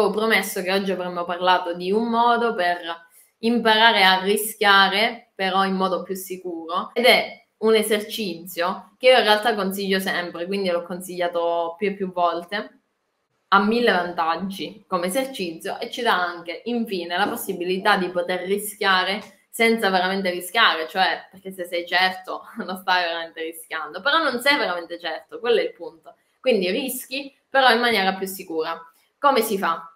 avevo promesso che oggi avremmo parlato di un modo per imparare a rischiare, però in modo più sicuro, ed è un esercizio che io in realtà consiglio sempre, quindi l'ho consigliato più e più volte, ha mille vantaggi come esercizio e ci dà anche, infine, la possibilità di poter rischiare senza veramente rischiare, cioè perché se sei certo non stai veramente rischiando, però non sei veramente certo, quello è il punto. Quindi rischi, però in maniera più sicura. Come si fa?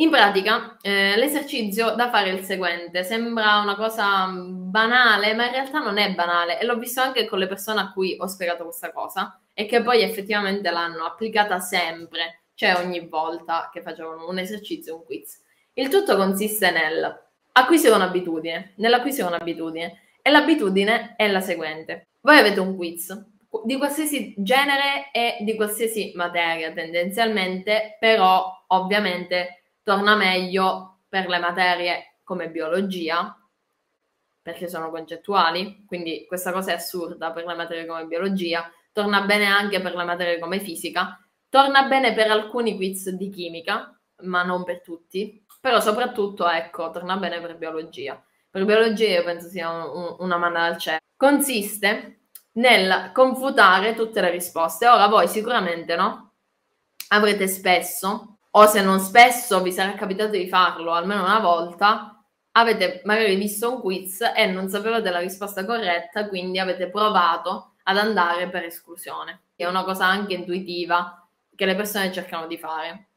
In pratica, eh, l'esercizio da fare è il seguente, sembra una cosa banale, ma in realtà non è banale e l'ho visto anche con le persone a cui ho spiegato questa cosa e che poi effettivamente l'hanno applicata sempre, cioè ogni volta che facevano un esercizio, un quiz. Il tutto consiste nel acquisire un'abitudine, nell'acquisire un'abitudine e l'abitudine è la seguente. Voi avete un quiz di qualsiasi genere e di qualsiasi materia tendenzialmente, però ovviamente torna meglio per le materie come biologia, perché sono concettuali, quindi questa cosa è assurda per le materie come biologia, torna bene anche per le materie come fisica, torna bene per alcuni quiz di chimica, ma non per tutti, però soprattutto, ecco, torna bene per biologia. Per biologia io penso sia un, un, una manda al cielo. Consiste nel confutare tutte le risposte. Ora voi sicuramente, no? Avrete spesso, o se non spesso vi sarà capitato di farlo almeno una volta, avete magari visto un quiz e non sapevate la risposta corretta, quindi avete provato ad andare per esclusione. È una cosa anche intuitiva che le persone cercano di fare.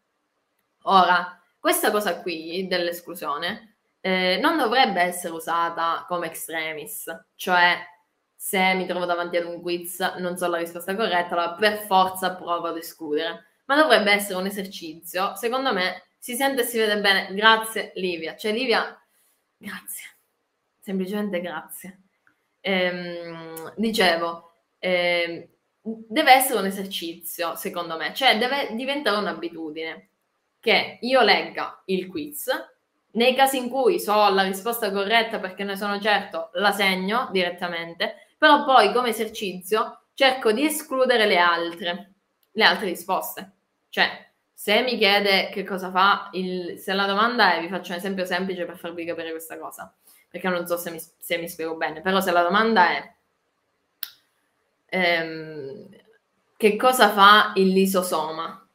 Ora, questa cosa qui dell'esclusione eh, non dovrebbe essere usata come extremis, cioè se mi trovo davanti ad un quiz non so la risposta corretta, allora per forza provo ad escludere, ma dovrebbe essere un esercizio, secondo me si sente e si vede bene, grazie Livia, cioè Livia, grazie, semplicemente grazie. Ehm, dicevo, ehm, deve essere un esercizio, secondo me, cioè deve diventare un'abitudine. Che io legga il quiz, nei casi in cui so la risposta corretta perché ne sono certo, la segno direttamente, però poi come esercizio cerco di escludere le altre, le altre risposte. Cioè, se mi chiede che cosa fa, il, se la domanda è, vi faccio un esempio semplice per farvi capire questa cosa, perché non so se mi, se mi spiego bene, però se la domanda è ehm, che cosa fa il lisosoma?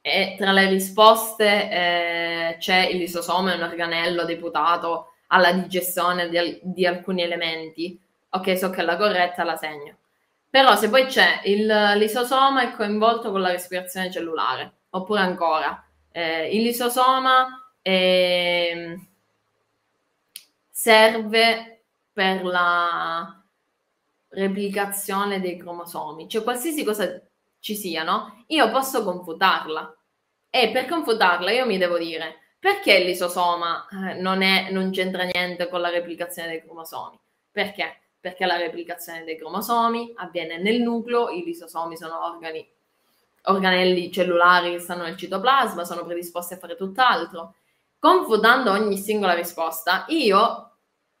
E tra le risposte eh, c'è il lisosoma, è un organello deputato alla digestione di, di, alcuni elementi. Ok, so che è la corretta, la segno. Però se poi c'è il lisosoma è coinvolto con la respirazione cellulare, oppure ancora, eh, lisosoma è, serve per la replicazione dei cromosomi, cioè qualsiasi cosa ci sia, no? Io posso confutarla. E per confutarla io mi devo dire perché lisosoma eh, non, è, non c'entra niente con la replicazione dei cromosomi? Perché? Perché la replicazione dei cromosomi avviene nel nucleo, i lisosomi sono organi, organelli cellulari che stanno nel citoplasma, sono predisposti a fare tutt'altro. Confutando ogni singola risposta, io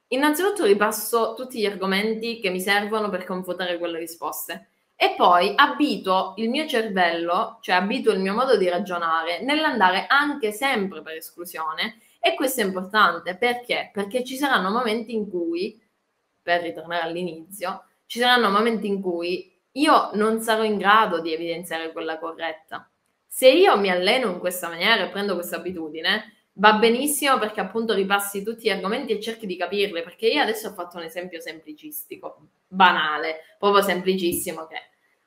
innanzitutto ripasso tutti gli argomenti che mi servono per confutare quelle risposte e poi abito il mio cervello, cioè abito il mio modo di ragionare nell'andare anche sempre per esclusione e questo è importante perché? Perché ci saranno momenti in cui, per ritornare all'inizio, ci saranno momenti in cui io non sarò in grado di evidenziare quella corretta. Se io mi alleno in questa maniera e prendo questa abitudine, va benissimo perché appunto ripassi tutti gli argomenti e cerchi di capirli, perché io adesso ho fatto un esempio semplicistico, banale, proprio semplicissimo che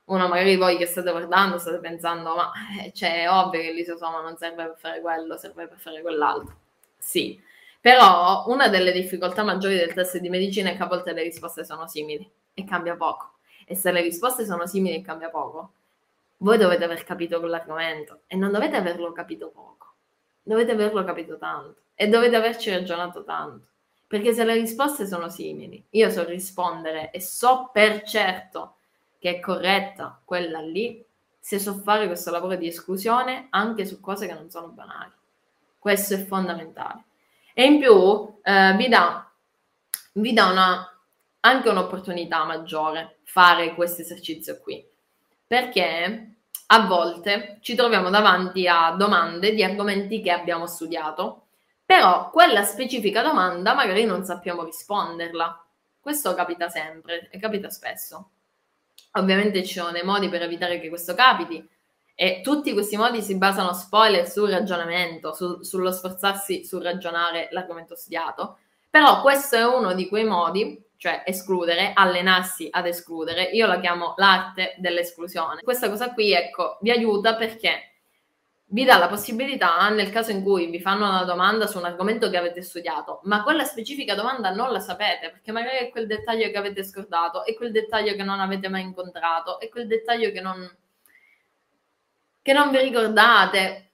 uno magari voi che state guardando state pensando ma eh, cioè, è ovvio che l'isosoma non serve per fare quello, serve per fare quell'altro. Sì, però una delle difficoltà maggiori del test di medicina è che a volte le risposte sono simili e cambia poco. E se le risposte sono simili e cambia poco, voi dovete aver capito quell'argomento e non dovete averlo capito poco dovete averlo capito tanto e dovete averci ragionato tanto. Perché se le risposte sono simili, io so rispondere e so per certo che è corretta quella lì, se so fare questo lavoro di esclusione anche su cose che non sono banali. Questo è fondamentale. E in più eh, vi dà, vi dà una, anche un'opportunità maggiore fare questo esercizio qui. Perché a volte ci troviamo davanti a domande di argomenti che abbiamo studiato, però quella specifica domanda magari non sappiamo risponderla. Questo capita sempre e capita spesso. Ovviamente ci sono dei modi per evitare che questo capiti e tutti questi modi si basano, spoiler, sul ragionamento, su, sullo sforzarsi sul ragionare l'argomento studiato, però questo è uno di quei modi cioè escludere, allenarsi ad escludere. Io la chiamo l'arte dell'esclusione. Questa cosa qui, ecco, vi aiuta perché vi dà la possibilità, nel caso in cui vi fanno una domanda su un argomento che avete studiato, ma quella specifica domanda non la sapete, perché magari è quel dettaglio che avete scordato, è quel dettaglio che non avete mai incontrato, è quel dettaglio che non, che non vi ricordate,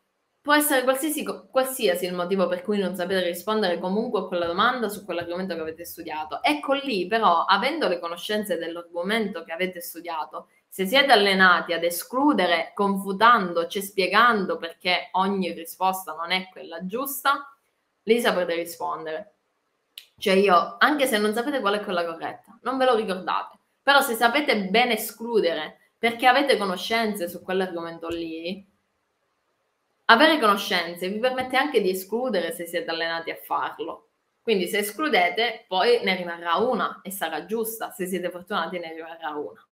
Può essere qualsiasi, qualsiasi, il motivo per cui non sapete rispondere comunque a quella domanda su quell'argomento che avete studiato. Ecco lì, però, avendo le conoscenze dell'argomento che avete studiato, se siete allenati ad escludere confutando, cioè spiegando perché ogni risposta non è quella giusta, lì saprete rispondere. Cioè io, anche se non sapete qual è quella corretta, non ve lo ricordate, però se sapete ben escludere perché avete conoscenze su quell'argomento lì, avere conoscenze vi permette anche di escludere se siete allenati a farlo. Quindi se escludete, poi ne rimarrà una e sarà giusta, se siete fortunati ne rimarrà una.